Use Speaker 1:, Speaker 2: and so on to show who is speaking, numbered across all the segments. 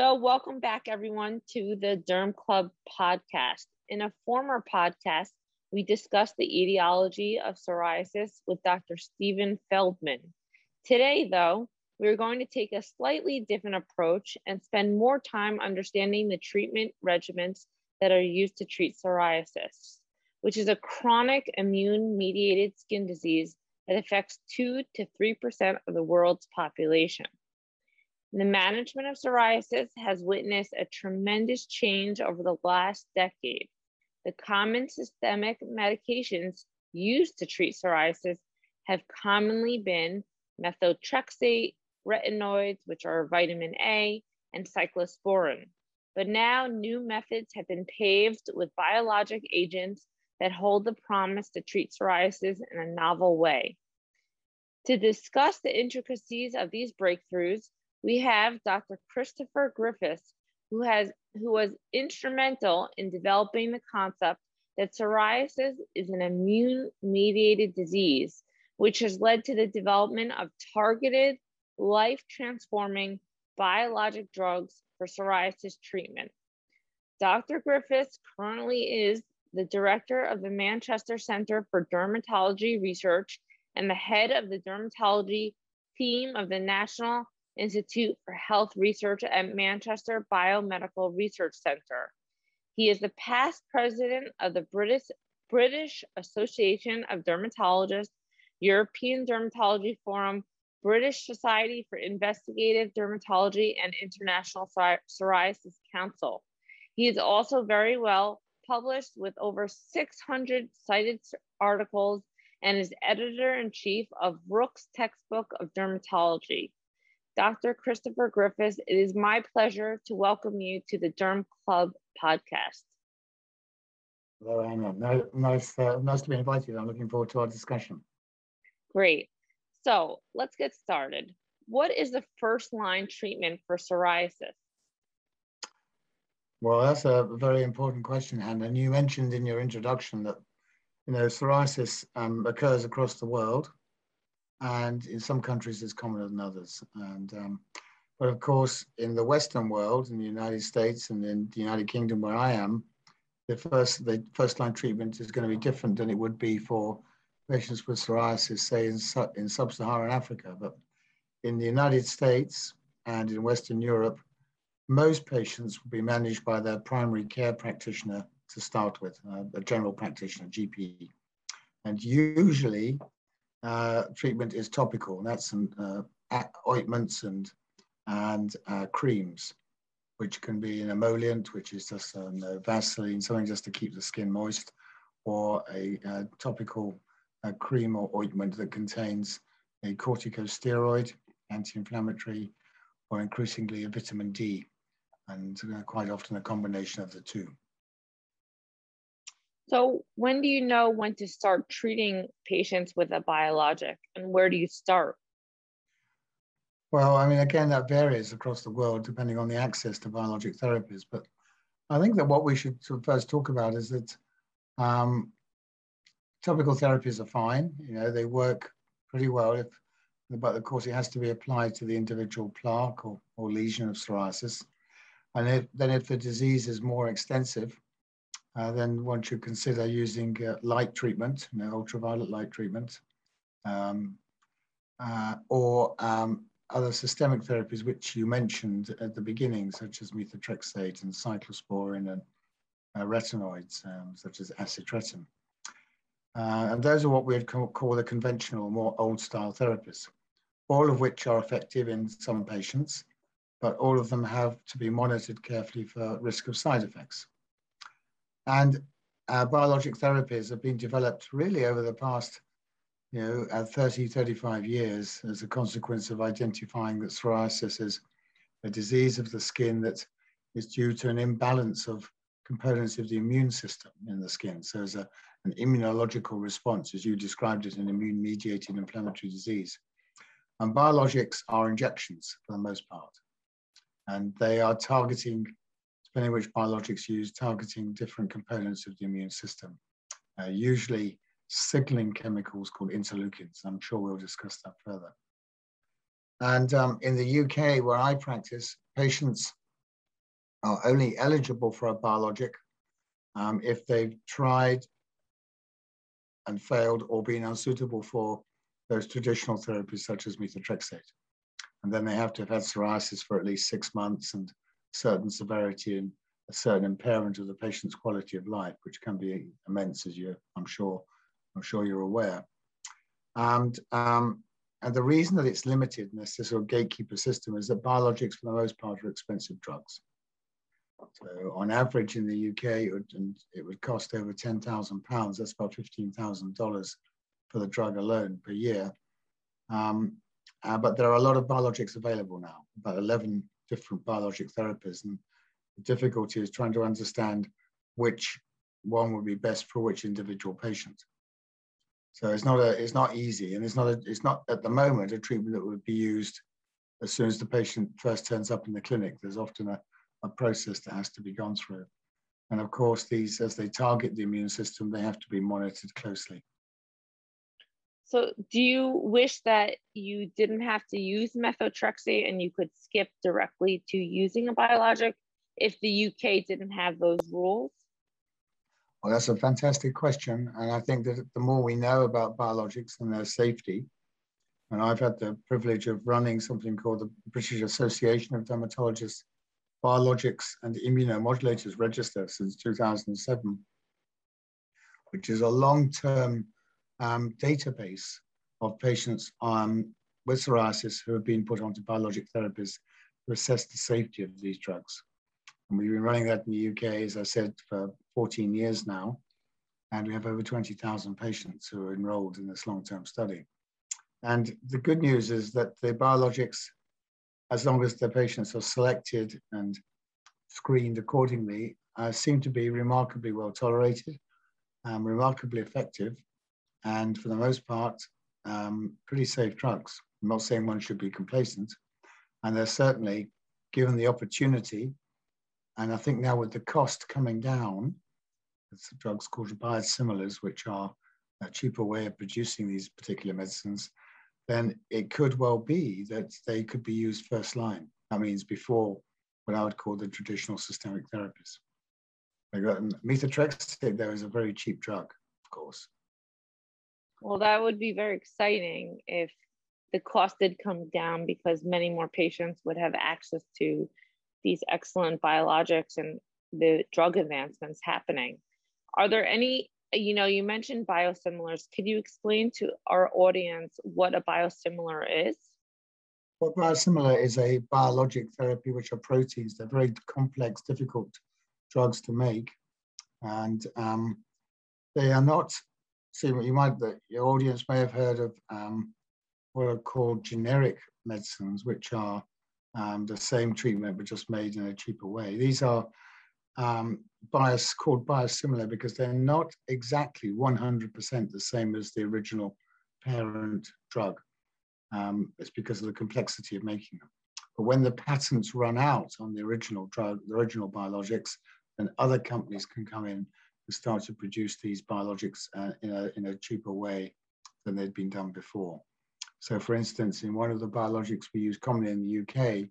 Speaker 1: So, welcome back, everyone, to the Derm Club podcast. In a former podcast, we discussed the etiology of psoriasis with Dr. Stephen Feldman. Today, though, we're going to take a slightly different approach and spend more time understanding the treatment regimens that are used to treat psoriasis, which is a chronic immune mediated skin disease that affects 2 to 3% of the world's population. The management of psoriasis has witnessed a tremendous change over the last decade. The common systemic medications used to treat psoriasis have commonly been methotrexate, retinoids, which are vitamin A, and cyclosporin. But now new methods have been paved with biologic agents that hold the promise to treat psoriasis in a novel way. To discuss the intricacies of these breakthroughs, we have Dr. Christopher Griffiths, who has who was instrumental in developing the concept that psoriasis is an immune-mediated disease, which has led to the development of targeted, life-transforming biologic drugs for psoriasis treatment. Dr. Griffiths currently is the director of the Manchester Center for Dermatology Research and the head of the dermatology team of the National Institute for Health Research at Manchester Biomedical Research Centre. He is the past president of the British, British Association of Dermatologists, European Dermatology Forum, British Society for Investigative Dermatology, and International Psoriasis Council. He is also very well published with over 600 cited articles and is editor in chief of Rook's Textbook of Dermatology. Dr. Christopher Griffiths, it is my pleasure to welcome you to the Derm Club podcast.
Speaker 2: Hello, Hannah. No, nice, uh, nice to be invited. I'm looking forward to our discussion.
Speaker 1: Great. So let's get started. What is the first line treatment for psoriasis?
Speaker 2: Well, that's a very important question, Hannah. And you mentioned in your introduction that you know psoriasis um, occurs across the world and in some countries it's commoner than others. And um, but of course, in the Western world, in the United States and in the United Kingdom, where I am, the first the first line treatment is going to be different than it would be for patients with psoriasis, say in, in sub-Saharan Africa. But in the United States and in Western Europe, most patients will be managed by their primary care practitioner to start with, uh, a general practitioner, GP. And usually uh, treatment is topical, and that's some uh, ointments and and uh, creams, which can be an emollient, which is just um, Vaseline, something just to keep the skin moist, or a, a topical cream or ointment that contains a corticosteroid, anti-inflammatory, or increasingly a vitamin D, and uh, quite often a combination of the two.
Speaker 1: So, when do you know when to start treating patients with a biologic and where do you start?
Speaker 2: Well, I mean, again, that varies across the world depending on the access to biologic therapies. But I think that what we should sort of first talk about is that um, topical therapies are fine. You know, they work pretty well, if, but of course, it has to be applied to the individual plaque or, or lesion of psoriasis. And if, then, if the disease is more extensive, uh, then one should consider using uh, light treatment, you know, ultraviolet light treatment, um, uh, or um, other systemic therapies which you mentioned at the beginning, such as methotrexate and cyclosporin and uh, retinoids, um, such as acitretin. Uh, and those are what we'd call the conventional, more old-style therapies, all of which are effective in some patients, but all of them have to be monitored carefully for risk of side effects. And uh, biologic therapies have been developed really over the past, you know, uh, 30, 35 years as a consequence of identifying that psoriasis is a disease of the skin that is due to an imbalance of components of the immune system in the skin. So as a, an immunological response, as you described it, an immune-mediated inflammatory disease. And biologics are injections for the most part. And they are targeting depending which biologics use, targeting different components of the immune system, uh, usually signaling chemicals called interleukins. I'm sure we'll discuss that further. And um, in the UK, where I practice, patients are only eligible for a biologic um, if they've tried and failed or been unsuitable for those traditional therapies such as methotrexate. And then they have to have had psoriasis for at least six months and certain severity and a certain impairment of the patient's quality of life, which can be immense, as you, I'm sure, I'm sure you're aware. And um, and the reason that it's limited in this, sort of gatekeeper system is that biologics, for the most part, are expensive drugs. So on average in the UK, it would, it would cost over £10,000. That's about $15,000 for the drug alone per year. Um, uh, but there are a lot of biologics available now, about 11 different biologic therapies. And the difficulty is trying to understand which one would be best for which individual patient. So it's not a, it's not easy, and it's not a, it's not at the moment a treatment that would be used as soon as the patient first turns up in the clinic. There's often a, a process that has to be gone through, and of course these, as they target the immune system, they have to be monitored closely.
Speaker 1: So, do you wish that you didn't have to use methotrexate and you could skip directly to using a biologic if the UK didn't have those rules?
Speaker 2: Well, that's a fantastic question. And I think that the more we know about biologics and their safety, and I've had the privilege of running something called the British Association of Dermatologists Biologics and Immunomodulators Register since 2007, which is a long-term um, database of patients um, with psoriasis who have been put onto biologic therapies to assess the safety of these drugs. And we've been running that in the UK, as I said, for 14 years now. And we have over 20,000 patients who are enrolled in this long-term study. And the good news is that the biologics, as long as the patients are selected and screened accordingly, uh, seem to be remarkably well tolerated, um, remarkably effective, and for the most part, um, pretty safe drugs. I'm not saying one should be complacent, and they're certainly given the opportunity and I think now with the cost coming down, it's drugs called biosimilars, which are a cheaper way of producing these particular medicines, then it could well be that they could be used first line. That means before what I would call the traditional systemic therapies. Methotrexate, though, is a very cheap drug, of course.
Speaker 1: Well, that would be very exciting if the cost did come down because many more patients would have access to these excellent biologics and the drug advancements happening. Are there any, you know, you mentioned biosimilars. Could you explain to our audience what a biosimilar is?
Speaker 2: Well, biosimilar is a biologic therapy, which are proteins. They're very complex, difficult drugs to make. And um, they are not, see, what you might, the, your audience may have heard of um, what are called generic medicines, which are um, the same treatment but just made in a cheaper way. These are um, bias called biosimilar because they're not exactly 100% the same as the original parent drug. Um, it's because of the complexity of making them. But when the patents run out on the original drug, the original biologics, then other companies can come in start to produce these biologics uh, in, a, in a cheaper way than they'd been done before. So for instance, in one of the biologics we use commonly in the UK,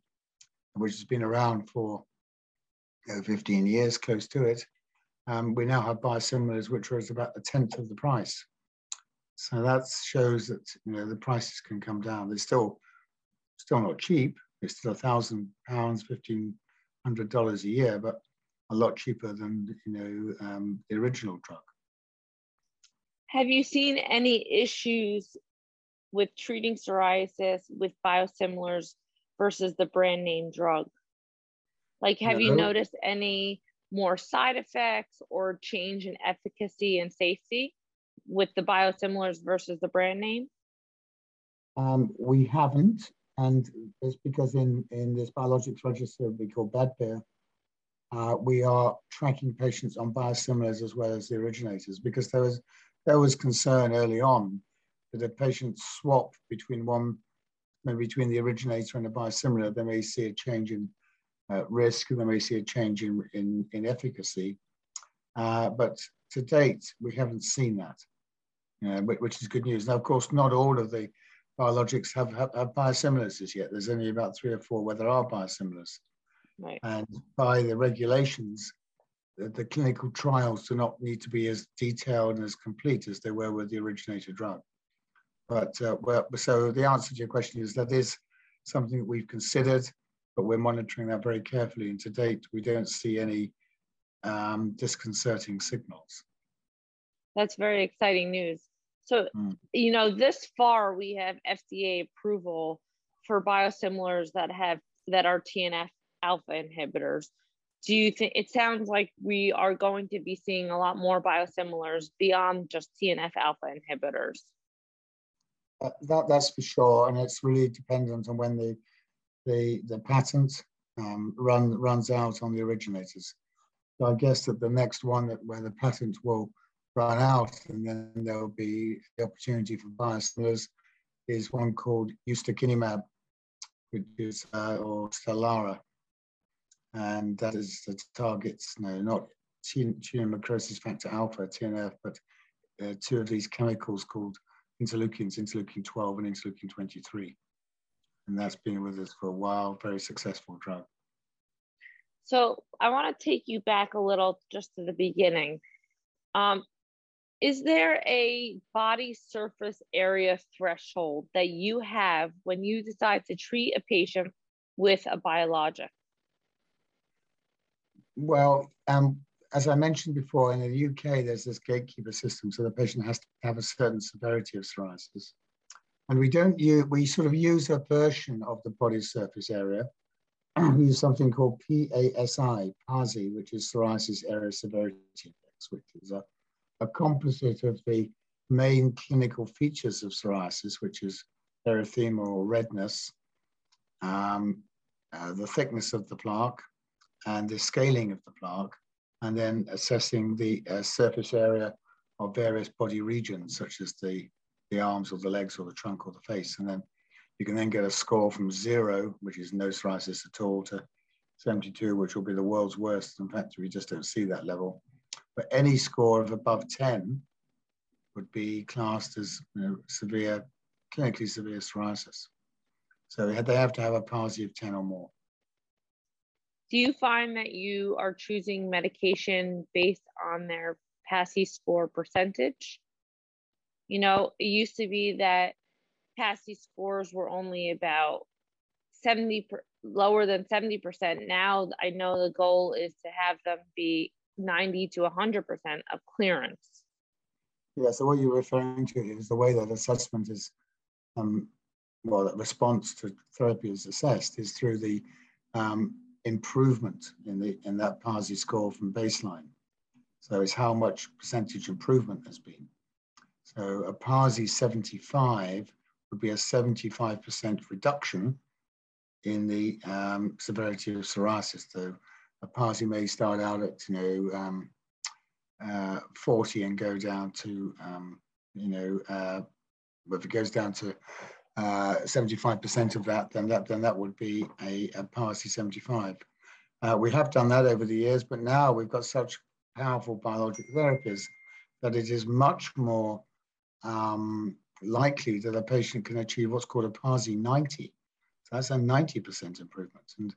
Speaker 2: which has been around for you know, 15 years, close to it, um, we now have biosimilars which are about a tenth of the price. So that shows that you know the prices can come down. They're still still not cheap. It's still a thousand pounds, fifteen hundred dollars a year, but a lot cheaper than you know um, the original drug.
Speaker 1: Have you seen any issues with treating psoriasis with biosimilars versus the brand name drug? Like, have no. you noticed any more side effects or change in efficacy and safety with the biosimilars versus the brand name?
Speaker 2: Um, we haven't, and it's because in, in this biologics register we call BADBIR, uh, we are tracking patients on biosimilars as well as the originators because there was there was concern early on that if patients swap between one, maybe between the originator and a biosimilar, they may see a change in uh, risk and they may see a change in, in, in efficacy. Uh, but to date, we haven't seen that, you know, which is good news. Now, of course, not all of the biologics have, have, have biosimilars as yet. There's only about three or four where there are biosimilars.
Speaker 1: Right.
Speaker 2: And by the regulations, the, the, clinical trials do not need to be as detailed and as complete as they were with the originator drug. But uh, well, so the answer to your question is that is something that we've considered, but we're monitoring that very carefully. And to date, we don't see any um, disconcerting signals.
Speaker 1: That's very exciting news. So, mm. you know, this far we have FDA approval for biosimilars that have that are TNF alpha inhibitors. Do you think it sounds like we are going to be seeing a lot more biosimilars beyond just TNF alpha inhibitors?
Speaker 2: Uh, that that's for sure, and it's really dependent on when the the the patent um, run runs out on the originators. So I guess that the next one that where the patent will run out, and then there'll be the opportunity for biosimilars, is one called ustekinumab, which is uh, or Stelara, and that is the targets no not tumor necrosis factor alpha TNF, but uh, two of these chemicals called interleukins, interleukin 12 and interleukin 23, and that's been with us for a while. Very successful drug.
Speaker 1: So I want to take you back a little just to the beginning. Um, is there a body surface area threshold that you have when you decide to treat a patient with a biologic?
Speaker 2: Well, um, as I mentioned before, in the UK, there's this gatekeeper system, so the patient has to have a certain severity of psoriasis. And we don't use, we sort of use a version of the body surface area we use something called PASI, PASI, which is Psoriasis Area Severity Index, which is a, a composite of the main clinical features of psoriasis, which is erythema or redness, um, uh, the thickness of the plaque, and the scaling of the plaque, and then assessing the uh, surface area of various body regions, such as the, the arms or the legs or the trunk or the face. And then you can then get a score from zero, which is no psoriasis at all, to 72, which will be the world's worst. In fact, we just don't see that level. But any score of above 10 would be classed as you know, severe, clinically severe psoriasis. So they have to have a PASI of 10 or more.
Speaker 1: Do you find that you are choosing medication based on their PASI score percentage? You know, it used to be that PASI scores were only about 70 per, lower than 70%. Now I know the goal is to have them be 90 to 100% of clearance.
Speaker 2: Yeah, so what you're referring to is the way that assessment is, um, well, that response to therapy is assessed is through the um, improvement in the in that PASI score from baseline. So it's how much percentage improvement has been. So a PASI 75 would be a 75% reduction in the um, severity of psoriasis. So a PASI may start out at, you know, um, uh, 40 and go down to, um, you know, uh, if it goes down to 75% uh, of that, then that then that would be a, a PASI 75. Uh, we have done that over the years, but now we've got such powerful biologic therapies that it is much more um, likely that a patient can achieve what's called a PASI 90. So that's a 90% improvement. And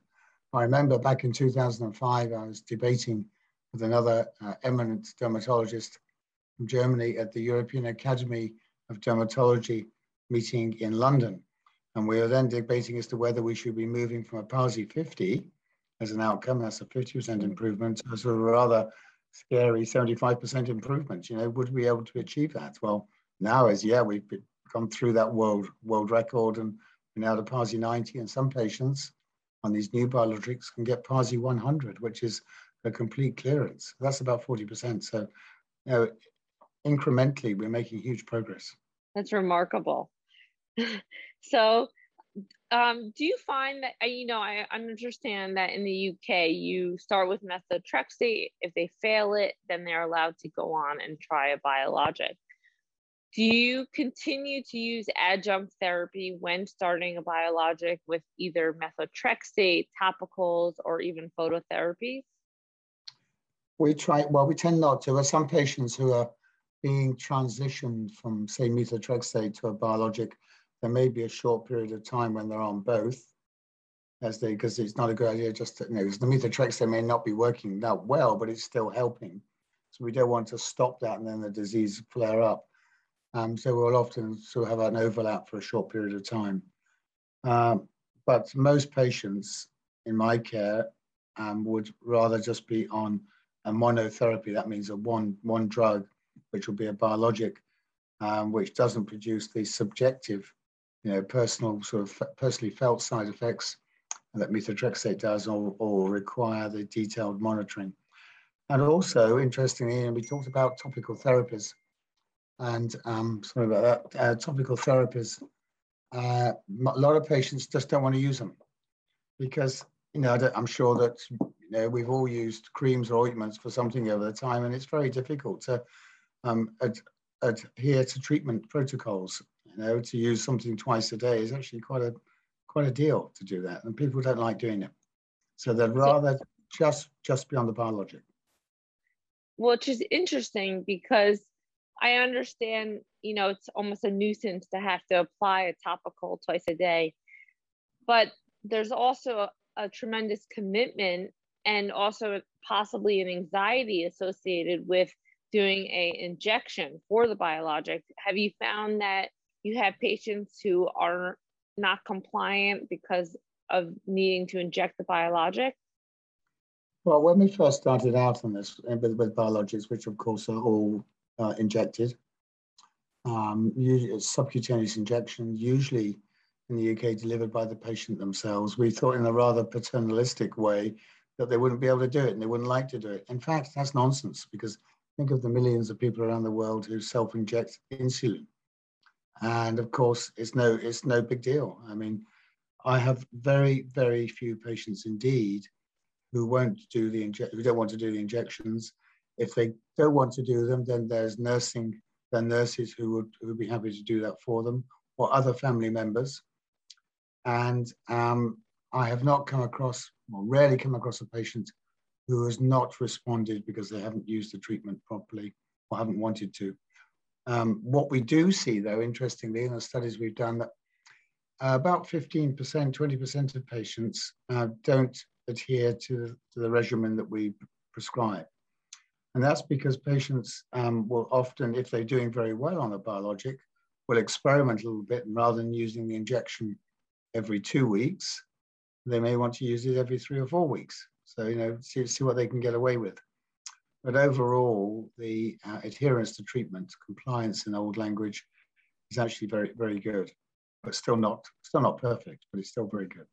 Speaker 2: I remember back in 2005, I was debating with another uh, eminent dermatologist from Germany at the European Academy of Dermatology meeting in London. And we were then debating as to whether we should be moving from a PASI 50 as an outcome, that's a 50% mm. improvement, to a sort of rather scary 75% improvement. You know, would we be able to achieve that? Well, now is yeah we've gone through that world world record and we're now to PASI 90 and some patients on these new biologics can get PASI 100 which is a complete clearance that's about 40% so you know incrementally we're making huge progress
Speaker 1: that's remarkable so um, do you find that you know I understand that in the UK you start with methotrexate if they fail it then they're allowed to go on and try a biologic do you continue to use adjunct therapy when starting a biologic with either methotrexate, topicals, or even phototherapies?
Speaker 2: We try, well, we tend not to. There are some patients who are being transitioned from, say, methotrexate to a biologic. There may be a short period of time when they're on both. as they because it's not a good idea just to, you know, the methotrexate may not be working that well, but it's still helping. So we don't want to stop that and then the disease flare up. Um, so we'll often sort of have an overlap for a short period of time. Um, but most patients in my care um, would rather just be on a monotherapy. That means a one, one drug, which will be a biologic, um, which doesn't produce the subjective, you know, personal sort of personally felt side effects that methotrexate does or, or require the detailed monitoring. And also, interestingly, and we talked about topical therapies, and um, sorry about that, uh, topical therapies, uh, a lot of patients just don't want to use them because, you know, I'm sure that, you know, we've all used creams or ointments for something over the time, and it's very difficult to um, ad adhere to treatment protocols. You know, to use something twice a day is actually quite a quite a deal to do that, and people don't like doing it. So they'd rather just just be on the biologic.
Speaker 1: Which is interesting because I understand, you know, it's almost a nuisance to have to apply a topical twice a day, but there's also a, a tremendous commitment and also possibly an anxiety associated with doing a injection for the biologic. Have you found that you have patients who are not compliant because of needing to inject the biologic?
Speaker 2: Well, when we first started out on this uh, with, with biologics, which of course are all uh, injected, um, subcutaneous injections, usually in the UK delivered by the patient themselves, we thought in a rather paternalistic way that they wouldn't be able to do it and they wouldn't like to do it. In fact, that's nonsense because think of the millions of people around the world who self-inject insulin and of course it's no it's no big deal. I mean i have very very few patients indeed who won't do the inject who don't want to do the injections. If they don't want to do them then there's nursing there nurses who would who would be happy to do that for them or other family members. And um, i have not come across or rarely come across a patient who has not responded because they haven't used the treatment properly or haven't wanted to um, what we do see, though, interestingly, in the studies we've done, that uh, about 15%, 20% of patients uh, don't adhere to, to the regimen that we prescribe. And that's because patients um, will often, if they're doing very well on a biologic, will experiment a little bit and rather than using the injection every two weeks, they may want to use it every three or four weeks. So, you know, see, see what they can get away with. But overall, the uh, adherence to treatment, compliance in old language, is actually very, very good, but still not, still not perfect, but it's still very good.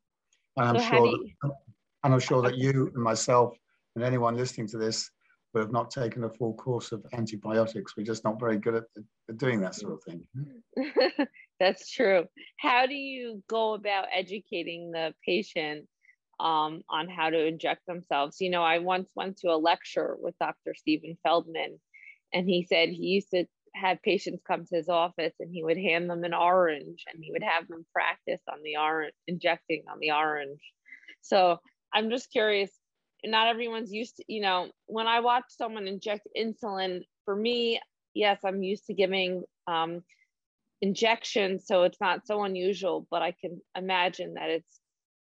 Speaker 2: And I'm sure, that, and I'm sure that you and myself and anyone listening to this would have not taken a full course of antibiotics. We're just not very good at, at doing that sort of thing.
Speaker 1: That's true. How do you go about educating the patient um, on how to inject themselves. You know, I once went to a lecture with Dr. Stephen Feldman, and he said he used to have patients come to his office and he would hand them an orange and he would have them practice on the orange, injecting on the orange. So I'm just curious, not everyone's used to, you know, when I watch someone inject insulin, for me, yes, I'm used to giving um, injections, so it's not so unusual, but I can imagine that it's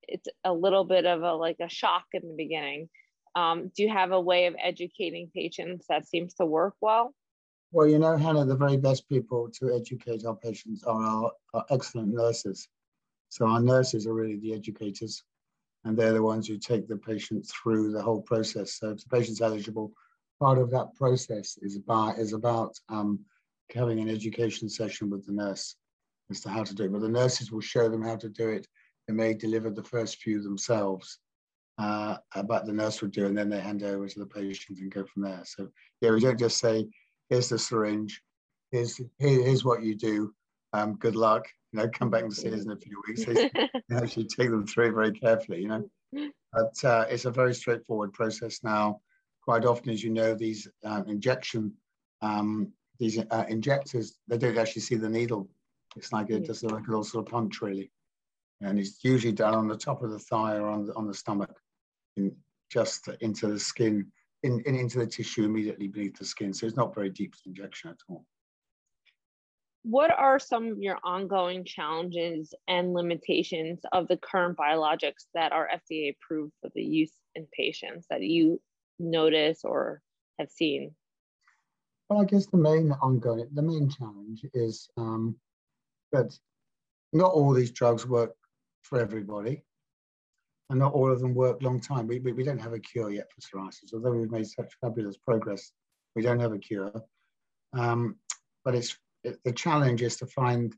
Speaker 1: it's a little bit of a like a shock in the beginning. Um, do you have a way of educating patients that seems to work well?
Speaker 2: Well, you know, Hannah, the very best people to educate our patients are our, our excellent nurses. So our nurses are really the educators, and they're the ones who take the patient through the whole process. So if the patient's eligible, part of that process is about is about um, having an education session with the nurse as to how to do it. But the nurses will show them how to do it they may deliver the first few themselves, uh, but the nurse would do, and then they hand over to the patient and go from there. So yeah, we don't just say, "Here's the syringe, here's here, here's what you do. Um, good luck. You know, come back and see us in a few weeks." Actually take them through very carefully. You know, but uh, it's a very straightforward process now. Quite often, as you know, these uh, injection um, these uh, injectors they don't actually see the needle. It's like it just like a little sort of punch, really and it's usually done on the top of the thigh or on the, on the stomach, in, just into the skin, in, in, into the tissue immediately beneath the skin. So it's not very deep injection at all.
Speaker 1: what are some of your ongoing challenges and limitations of the current biologics that are FDA approved for the use in patients that you notice or have seen?
Speaker 2: Well, I guess the main ongoing, the main challenge is um, that not all these drugs work for everybody, and not all of them work long time. We, we, we don't have a cure yet for psoriasis, although we've made such fabulous progress. We don't have a cure, um, but it's it, the challenge is to find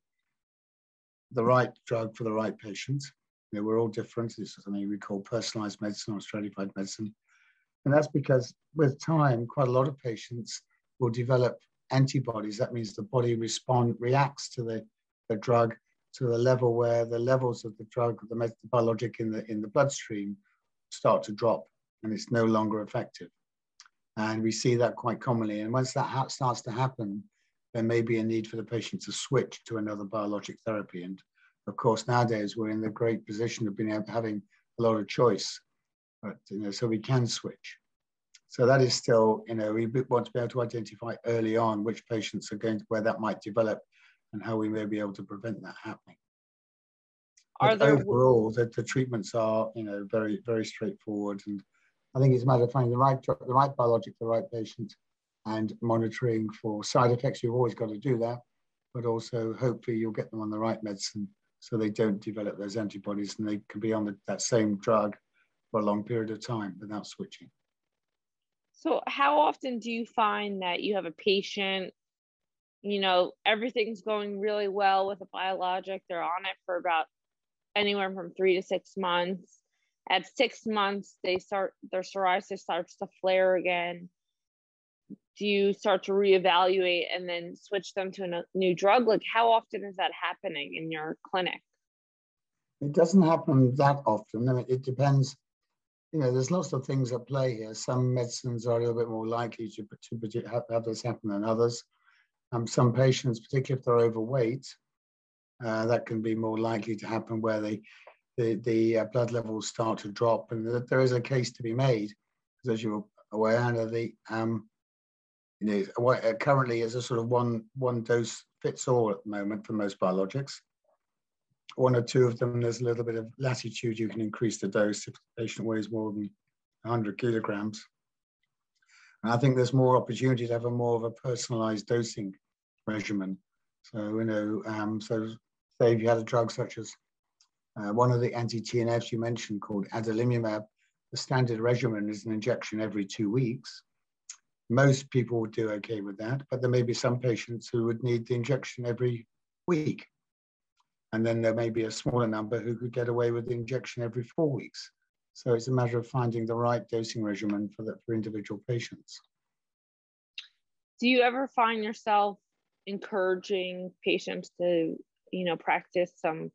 Speaker 2: the right drug for the right patient. You know, we're all different. This is something we call personalized medicine or stratified medicine. And that's because with time, quite a lot of patients will develop antibodies. That means the body respond reacts to the, the drug to the level where the levels of the drug, the biologic in the in the bloodstream, start to drop, and it's no longer effective. And we see that quite commonly. And once that starts to happen, there may be a need for the patient to switch to another biologic therapy. And of course, nowadays we're in the great position of being able, having a lot of choice, but you know, so we can switch. So that is still, you know, we want to be able to identify early on which patients are going to, where that might develop and how we may be able to prevent that happening. Are but there overall, the, the treatments are, you know, very, very straightforward. And I think it's a matter of finding the right, the right biologic, the right patient, and monitoring for side effects. You've always got to do that, but also hopefully you'll get them on the right medicine so they don't develop those antibodies and they can be on the, that same drug for a long period of time without switching.
Speaker 1: So, how often do you find that you have a patient, you know, everything's going really well with a biologic, they're on it for about anywhere from three to six months. At six months, they start their psoriasis starts to flare again do you start to reevaluate and then switch them to a new drug? Like, how often is that happening in your clinic?
Speaker 2: It doesn't happen that often. I mean, it depends. You know, there's lots of things at play here. Some medicines are a little bit more likely to, to have, have this happen than others. Um, some patients, particularly if they're overweight, uh, that can be more likely to happen where they, the, the uh, blood levels start to drop. And there is a case to be made, because as you're aware, Hannah, the um, you know, uh, currently is a sort of one one dose fits all at the moment for most biologics. One or two of them, there's a little bit of latitude. You can increase the dose if the patient weighs more than 100 kilograms. And I think there's more opportunity to have a more of a personalized dosing regimen. So, you know, um, so say if you had a drug such as uh, one of the anti-TNFs you mentioned called adalimumab, the standard regimen is an injection every two weeks. Most people would do okay with that, but there may be some patients who would need the injection every week. And then there may be a smaller number who could get away with the injection every four weeks. So it's a matter of finding the right dosing regimen for that for individual patients.
Speaker 1: Do you ever find yourself encouraging patients to, you know, practice some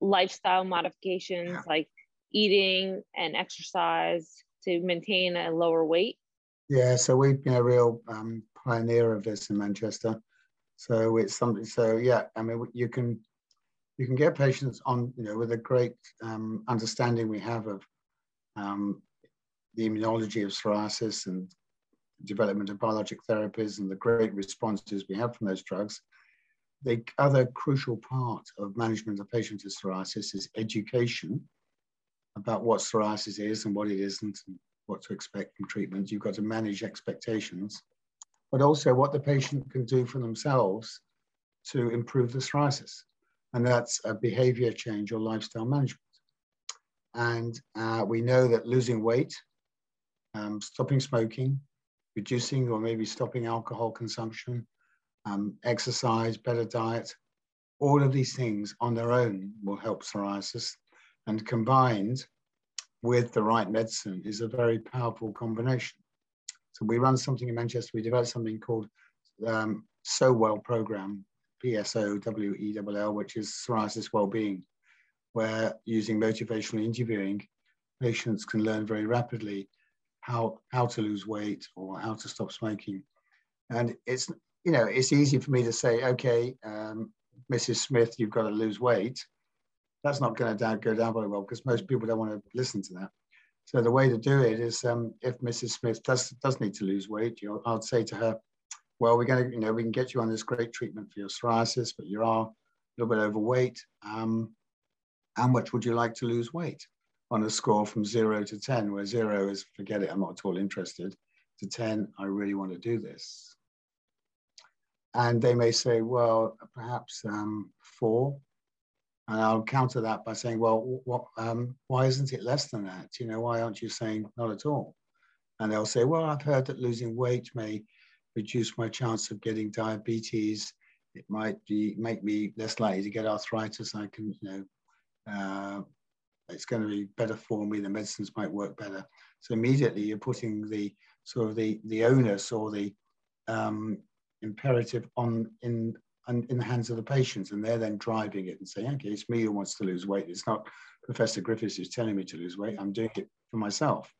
Speaker 1: lifestyle modifications yeah. like eating and exercise to maintain a lower weight?
Speaker 2: Yeah, so we've been a real um, pioneer of this in Manchester. So it's something. So yeah, I mean, you can you can get patients on, you know, with a great um, understanding we have of um, the immunology of psoriasis and development of biologic therapies and the great responses we have from those drugs. The other crucial part of management of patients with psoriasis is education about what psoriasis is and what it isn't, and what to expect from treatment. You've got to manage expectations, but also what the patient can do for themselves to improve the psoriasis. And that's a behavior change or lifestyle management. And uh, we know that losing weight, um, stopping smoking, reducing or maybe stopping alcohol consumption, um, exercise, better diet, all of these things on their own will help psoriasis. And combined, with the right medicine is a very powerful combination. So we run something in Manchester, we developed something called um, So Well Program, PSO-W-E-L-L, which is psoriasis well-being, where using motivational interviewing, patients can learn very rapidly how, how to lose weight or how to stop smoking. And it's, you know, it's easy for me to say, okay, um, Mrs. Smith, you've got to lose weight that's not going to go down very well because most people don't want to listen to that. So the way to do it is, um, if Mrs. Smith does does need to lose weight, you I'd say to her, well, we're going to, you know, we can get you on this great treatment for your psoriasis, but you are a little bit overweight. Um, how much would you like to lose weight? On a score from zero to 10, where zero is forget it, I'm not at all interested, to 10, I really want to do this. And they may say, well, perhaps um, four. And I'll counter that by saying, well, what, um, why isn't it less than that? You know, why aren't you saying not at all? And they'll say, well, I've heard that losing weight may reduce my chance of getting diabetes. It might be make me less likely to get arthritis. I can, you know, uh, it's going to be better for me. The medicines might work better. So immediately you're putting the sort of the the onus or the um, imperative on in in the hands of the patients, and they're then driving it and saying, "Okay, it's me who wants to lose weight. It's not Professor Griffiths who's telling me to lose weight. I'm doing it for myself."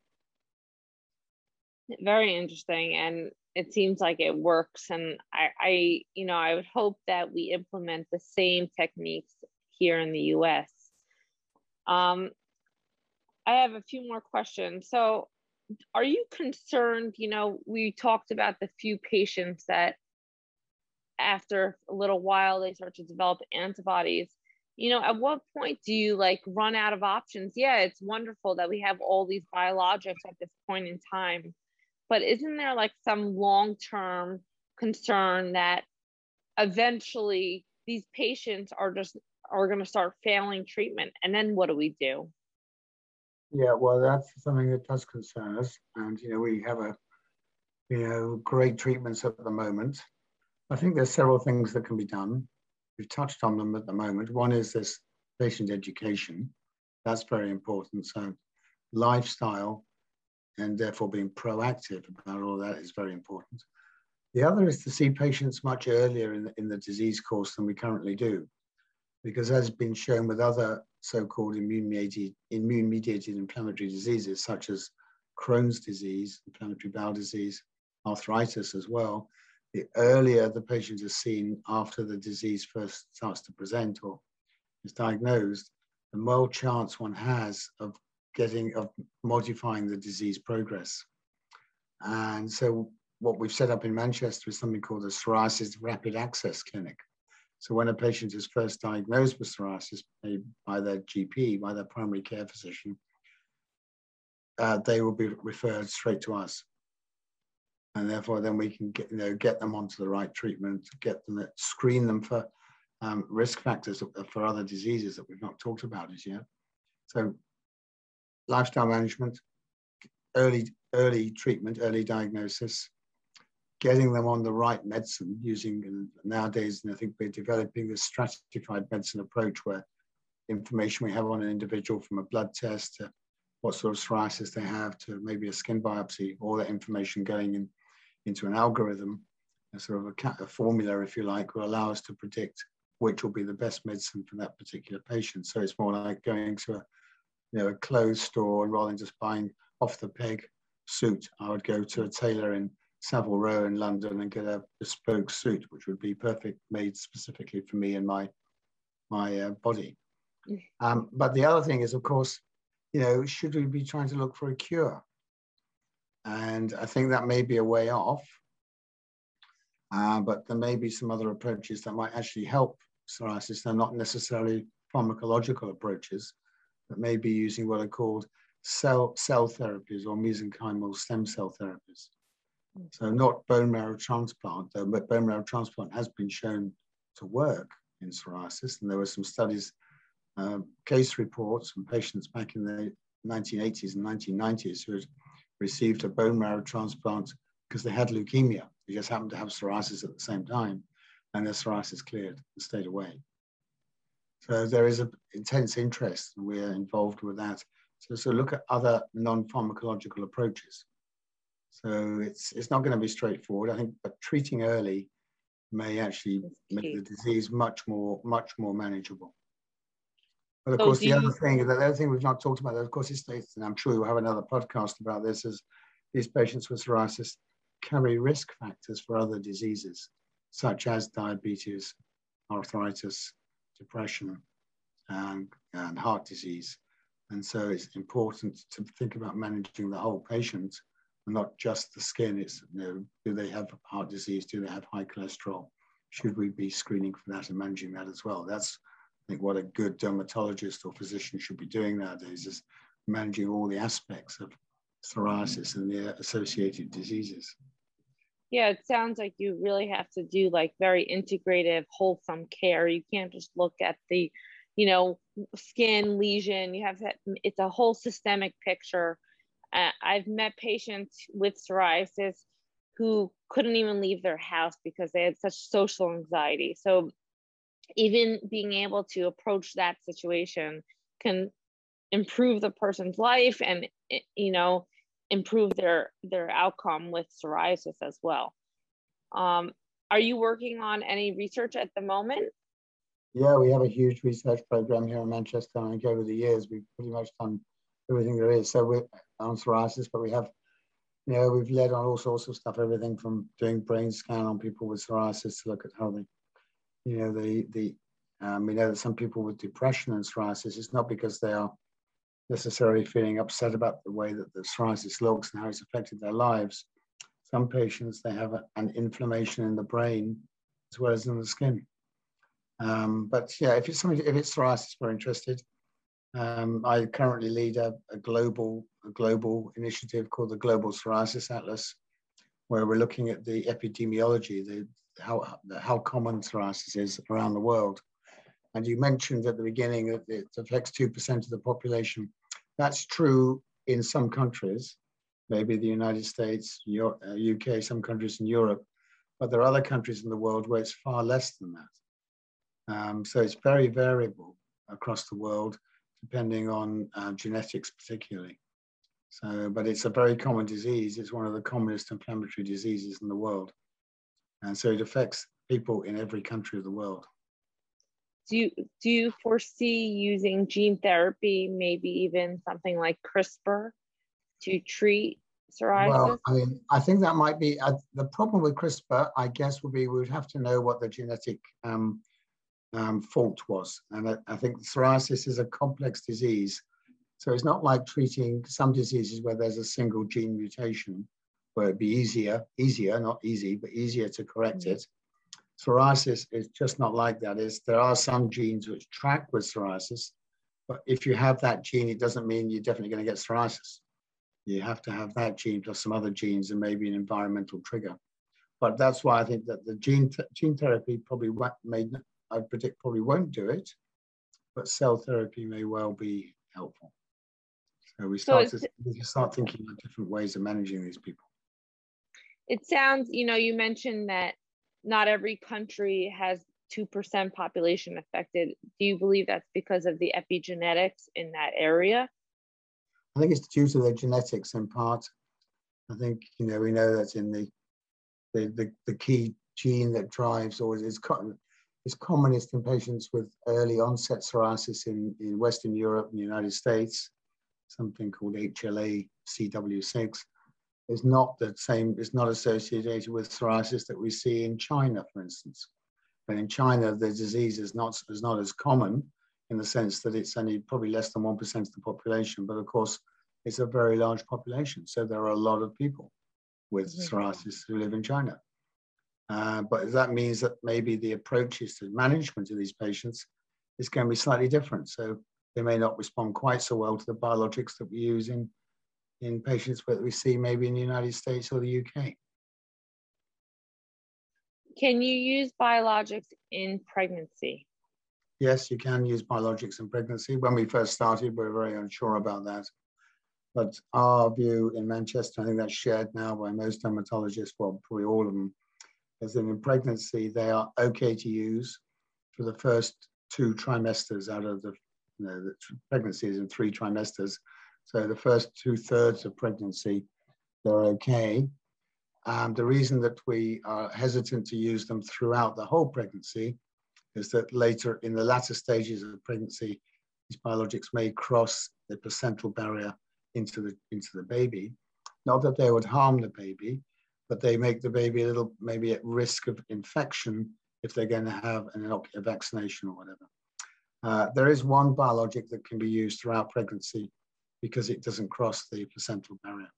Speaker 1: Very interesting, and it seems like it works. And I, I, you know, I would hope that we implement the same techniques here in the U.S. Um, I have a few more questions. So, are you concerned? You know, we talked about the few patients that after a little while they start to develop antibodies you know at what point do you like run out of options yeah it's wonderful that we have all these biologics at this point in time but isn't there like some long term concern that eventually these patients are just are going to start failing treatment and then what do we do
Speaker 2: yeah well that's something that does concern us and you know we have a you know great treatments at the moment I think there's several things that can be done. We've touched on them at the moment. One is this patient education. That's very important. So lifestyle and therefore being proactive about all that is very important. The other is to see patients much earlier in the, in the disease course than we currently do. Because as has been shown with other so-called immune-mediated, immune-mediated inflammatory diseases, such as Crohn's disease, inflammatory bowel disease, arthritis as well, the earlier the patient is seen after the disease first starts to present or is diagnosed, the more chance one has of getting, of modifying the disease progress. And so what we've set up in Manchester is something called the psoriasis rapid access clinic. So when a patient is first diagnosed with psoriasis by their GP, by their primary care physician, uh, they will be referred straight to us and therefore then we can get you know get them onto the right treatment, get them screen them for um, risk factors for other diseases that we've not talked about as yet. So lifestyle management, early early treatment, early diagnosis, getting them on the right medicine using nowadays, and I think we're developing this stratified medicine approach where information we have on an individual from a blood test to what sort of psoriasis they have to maybe a skin biopsy, all that information going in into an algorithm, a sort of a, a formula, if you like, will allow us to predict which will be the best medicine for that particular patient. So it's more like going to a, you know, a clothes store and rather than just buying off the peg suit. I would go to a tailor in Savile Row in London and get a bespoke suit, which would be perfect, made specifically for me and my my uh, body. Mm. Um, but the other thing is, of course, you know, should we be trying to look for a cure? And I think that may be a way off, uh, but there may be some other approaches that might actually help psoriasis. They're not necessarily pharmacological approaches, but maybe using what are called cell, cell therapies or mesenchymal stem cell therapies. So not bone marrow transplant, though, but bone marrow transplant has been shown to work in psoriasis. And there were some studies, uh, case reports from patients back in the 1980s and 1990s who had received a bone marrow transplant because they had leukemia. They just happened to have psoriasis at the same time, and their psoriasis cleared and stayed away. So there is an intense interest, and we're involved with that. So, so look at other non-pharmacological approaches. So it's it's not going to be straightforward, I think, but treating early may actually make the disease much more much more manageable. But of so course, the other thing, the other thing we've not talked about, of course, is states, and I'm sure we'll have another podcast about this, is these patients with psoriasis carry risk factors for other diseases, such as diabetes, arthritis, depression, and, and heart disease. And so it's important to think about managing the whole patient not just the skin. It's you know, do they have heart disease? Do they have high cholesterol? Should we be screening for that and managing that as well? That's I think what a good dermatologist or physician should be doing nowadays is managing all the aspects of psoriasis and the associated diseases.
Speaker 1: Yeah, it sounds like you really have to do like very integrative, wholesome care. You can't just look at the, you know, skin lesion. You have to, it's a whole systemic picture. Uh, I've met patients with psoriasis who couldn't even leave their house because they had such social anxiety. So even being able to approach that situation can improve the person's life and eh, you know improve their their outcome with psoriasis as well. Um, are you working on any research at the moment?
Speaker 2: Yeah we have a huge research program here in manchester and over the years. We've pretty much done everything there is. So we're on psoriasis but we have you know we've led on all sorts of stuff everything from doing brain scan on people with psoriasis to look at how they you know the the um, we know that some people with depression and psoriasis it's not because they are necessarily feeling upset about the way that the psoriasis looks and how it's affected their lives. Some patients, they have a, an inflammation in the brain as well as in the skin. Um, but yeah, if it's something, if it's psoriasis, we're interested. Um, I currently lead a, a, global a global initiative called the Global Psoriasis Atlas, where we're looking at the epidemiology, the how how common psoriasis is around the world. And you mentioned at the beginning that it affects 2% of the population. That's true in some countries, maybe the United States, UK, uh, some countries in Europe, but there are other countries in the world where it's far less than that. Um, so it's very variable across the world, depending on uh, genetics particularly. So, but it's a very common disease. It's one of the commonest inflammatory diseases in the world. And so it affects people in every country of the world
Speaker 1: do you do you foresee using gene therapy maybe even something like crispr to treat psoriasis well
Speaker 2: i mean i think that might be uh, the problem with crispr i guess would be we would have to know what the genetic um, um, fault was and I, I think psoriasis is a complex disease so it's not like treating some diseases where there's a single gene mutation where it'd be easier easier not easy but easier to correct mm-hmm. it Psoriasis is just not like that. Is there are some genes which track with psoriasis, but if you have that gene, it doesn't mean you're definitely going to get psoriasis. You have to have that gene plus some other genes and maybe an environmental trigger. But that's why I think that the gene th gene therapy probably may I predict probably won't do it, but cell therapy may well be helpful. So we start so to we start thinking of different ways of managing these people.
Speaker 1: It sounds, you know, you mentioned that not every country has 2% population affected. Do you believe that's because of the epigenetics in that area?
Speaker 2: I think it's due to the genetics in part. I think, you know, we know that in the, the, the, the key gene that drives or is, is commonest in patients with early onset psoriasis in, in Western Europe and the United States, something called HLA CW6 is not the same, is not associated with psoriasis that we see in China, for instance. But in China, the disease is not, is not as common in the sense that it's only probably less than 1% of the population, but of course, it's a very large population. So there are a lot of people with mm-hmm. psoriasis who live in China. Uh, but that means that maybe the approaches to management of these patients is going to be slightly different. So they may not respond quite so well to the biologics that we use in in patients that we see maybe in the United States or the UK.
Speaker 1: Can you use biologics in pregnancy?
Speaker 2: Yes, you can use biologics in pregnancy. When we first started, we were very unsure about that. But our view in Manchester, I think that's shared now by most dermatologists, well, probably all of them, is that in pregnancy, they are okay to use for the first two trimesters out of the, you know, the pregnancy is in three trimesters. So the first two thirds of pregnancy, they're okay. The reason that we are hesitant to use them throughout the whole pregnancy is that later in the latter stages of pregnancy, these biologics may cross the placental barrier into the, into the baby. Not that they would harm the baby, but they make the baby a little maybe at risk of infection if they're going to have an, a vaccination or whatever. Uh, there is one biologic that can be used throughout pregnancy because it doesn't cross the placental barrier.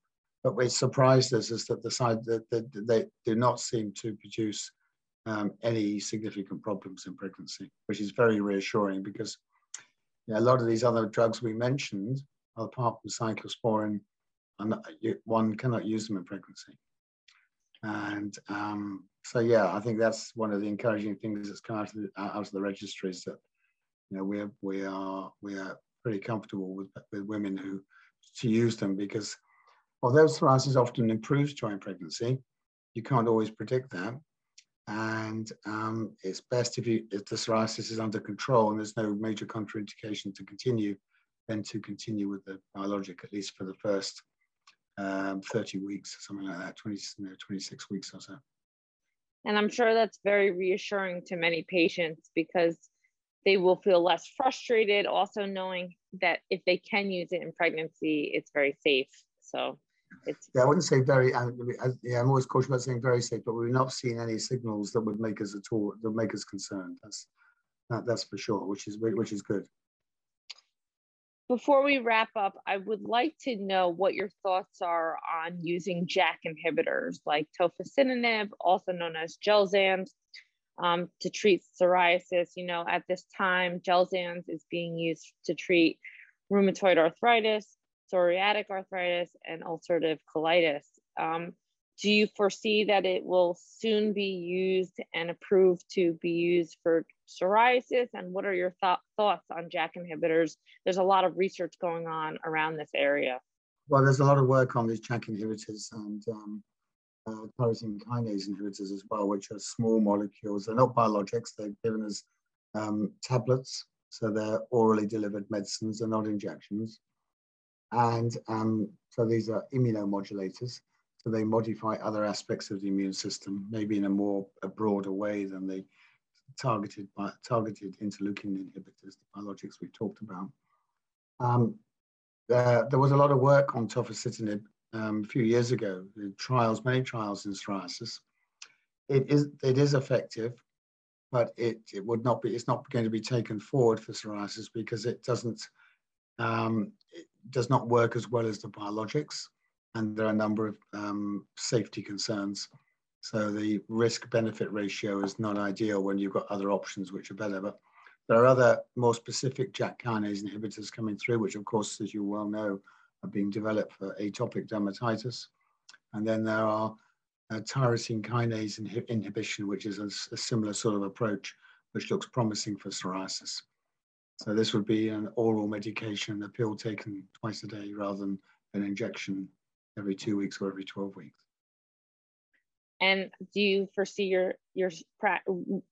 Speaker 2: but what surprised us is that the side that, they do not seem to produce um, any significant problems in pregnancy, which is very reassuring because you know, a lot of these other drugs we mentioned, apart from cyclosporin, not, one cannot use them in pregnancy. And um, so, yeah, I think that's one of the encouraging things that's come out of the, out of the registries that you know we are we are we are pretty comfortable with with women who to use them because although psoriasis often improves during pregnancy, you can't always predict that. And um, it's best if, you, if the psoriasis is under control and there's no major contraindication to continue, then to continue with the biologic, at least for the first um, 30 weeks, something like that, 20, you know, 26 weeks or so.
Speaker 1: And I'm sure that's very reassuring to many patients because they will feel less frustrated, also knowing that if they can use it in pregnancy, it's very safe. So it's.
Speaker 2: Yeah, I wouldn't say very, I, I, yeah, I'm always cautious about saying very safe, but we've not seen any signals that would make us at all, that make us concerned. That's, that, that's for sure, which is, which is good.
Speaker 1: Before we wrap up, I would like to know what your thoughts are on using JAK inhibitors like tofacitinib, also known as Xeljanz, um, to treat psoriasis. You know, at this time, Xeljanz is being used to treat rheumatoid arthritis, psoriatic arthritis, and ulcerative colitis. Um, do you foresee that it will soon be used and approved to be used for psoriasis? And what are your th- thoughts on JAK inhibitors? There's a lot of research going on around this area.
Speaker 2: Well, there's a lot of work on these JAK inhibitors and um, uh, tyrosine kinase inhibitors as well, which are small molecules. They're not biologics, they're given as um, tablets. So they're orally delivered medicines, they're not injections. And um, so these are immunomodulators. So they modify other aspects of the immune system, maybe in a more a broader way than the targeted by targeted interleukin inhibitors, the biologics we talked about. Um, uh, there was a lot of work on tofacitinib um, a few years ago, trials, many trials in psoriasis. It is it is effective, but it, it would not be it's not going to be taken forward for psoriasis because it doesn't um, it does not work as well as the biologics and there are a number of um, safety concerns. So the risk benefit ratio is not ideal when you've got other options which are better. But there are other more specific JAK kinase inhibitors coming through, which of course, as you well know, are being developed for atopic dermatitis. And then there are uh, tyrosine kinase inhi inhibition, which is a, a, similar sort of approach, which looks promising for psoriasis. So this would be an oral medication, a pill taken twice a day rather than an injection every two weeks or every 12 weeks.
Speaker 1: And do you foresee your your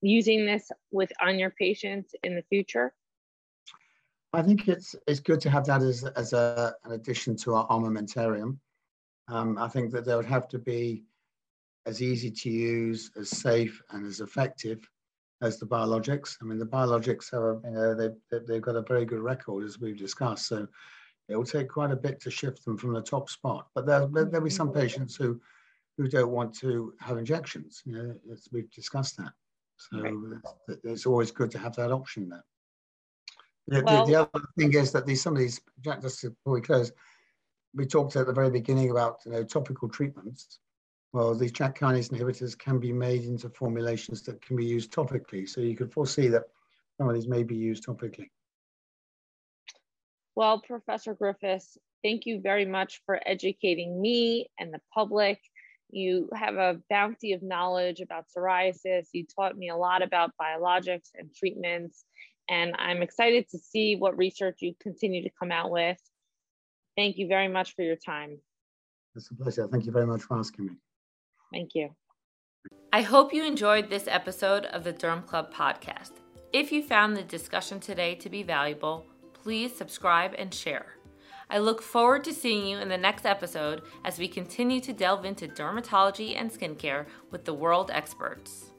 Speaker 1: using this with on your patients in the future?
Speaker 2: I think it's it's good to have that as as a, an addition to our armamentarium. Um, I think that they would have to be as easy to use, as safe, and as effective as the biologics. I mean, the biologics have you know they they've got a very good record as we've discussed. So it will take quite a bit to shift them from the top spot. But there, there'll be some patients who, who don't want to have injections. You know, we've discussed that. So right. it's always good to have that option there. The, well, the, the, other thing is that these some of these JAK, just before we close, we talked at the very beginning about you know topical treatments. Well, these JAK kinase inhibitors can be made into formulations that can be used topically. So you could foresee that some of these may be used topically.
Speaker 1: Well, Professor Griffiths, thank you very much for educating me and the public. You have a bounty of knowledge about psoriasis. You taught me a lot about biologics and treatments, and I'm excited to see what research you continue to come out with. Thank you very much for your time.
Speaker 2: It's a pleasure. Thank you very much for asking me.
Speaker 1: Thank you. I hope you enjoyed this episode of the Derm Club podcast. If you found the discussion today to be valuable, please subscribe and share. I look forward to seeing you in the next episode as we continue to delve into dermatology and skincare with the world experts.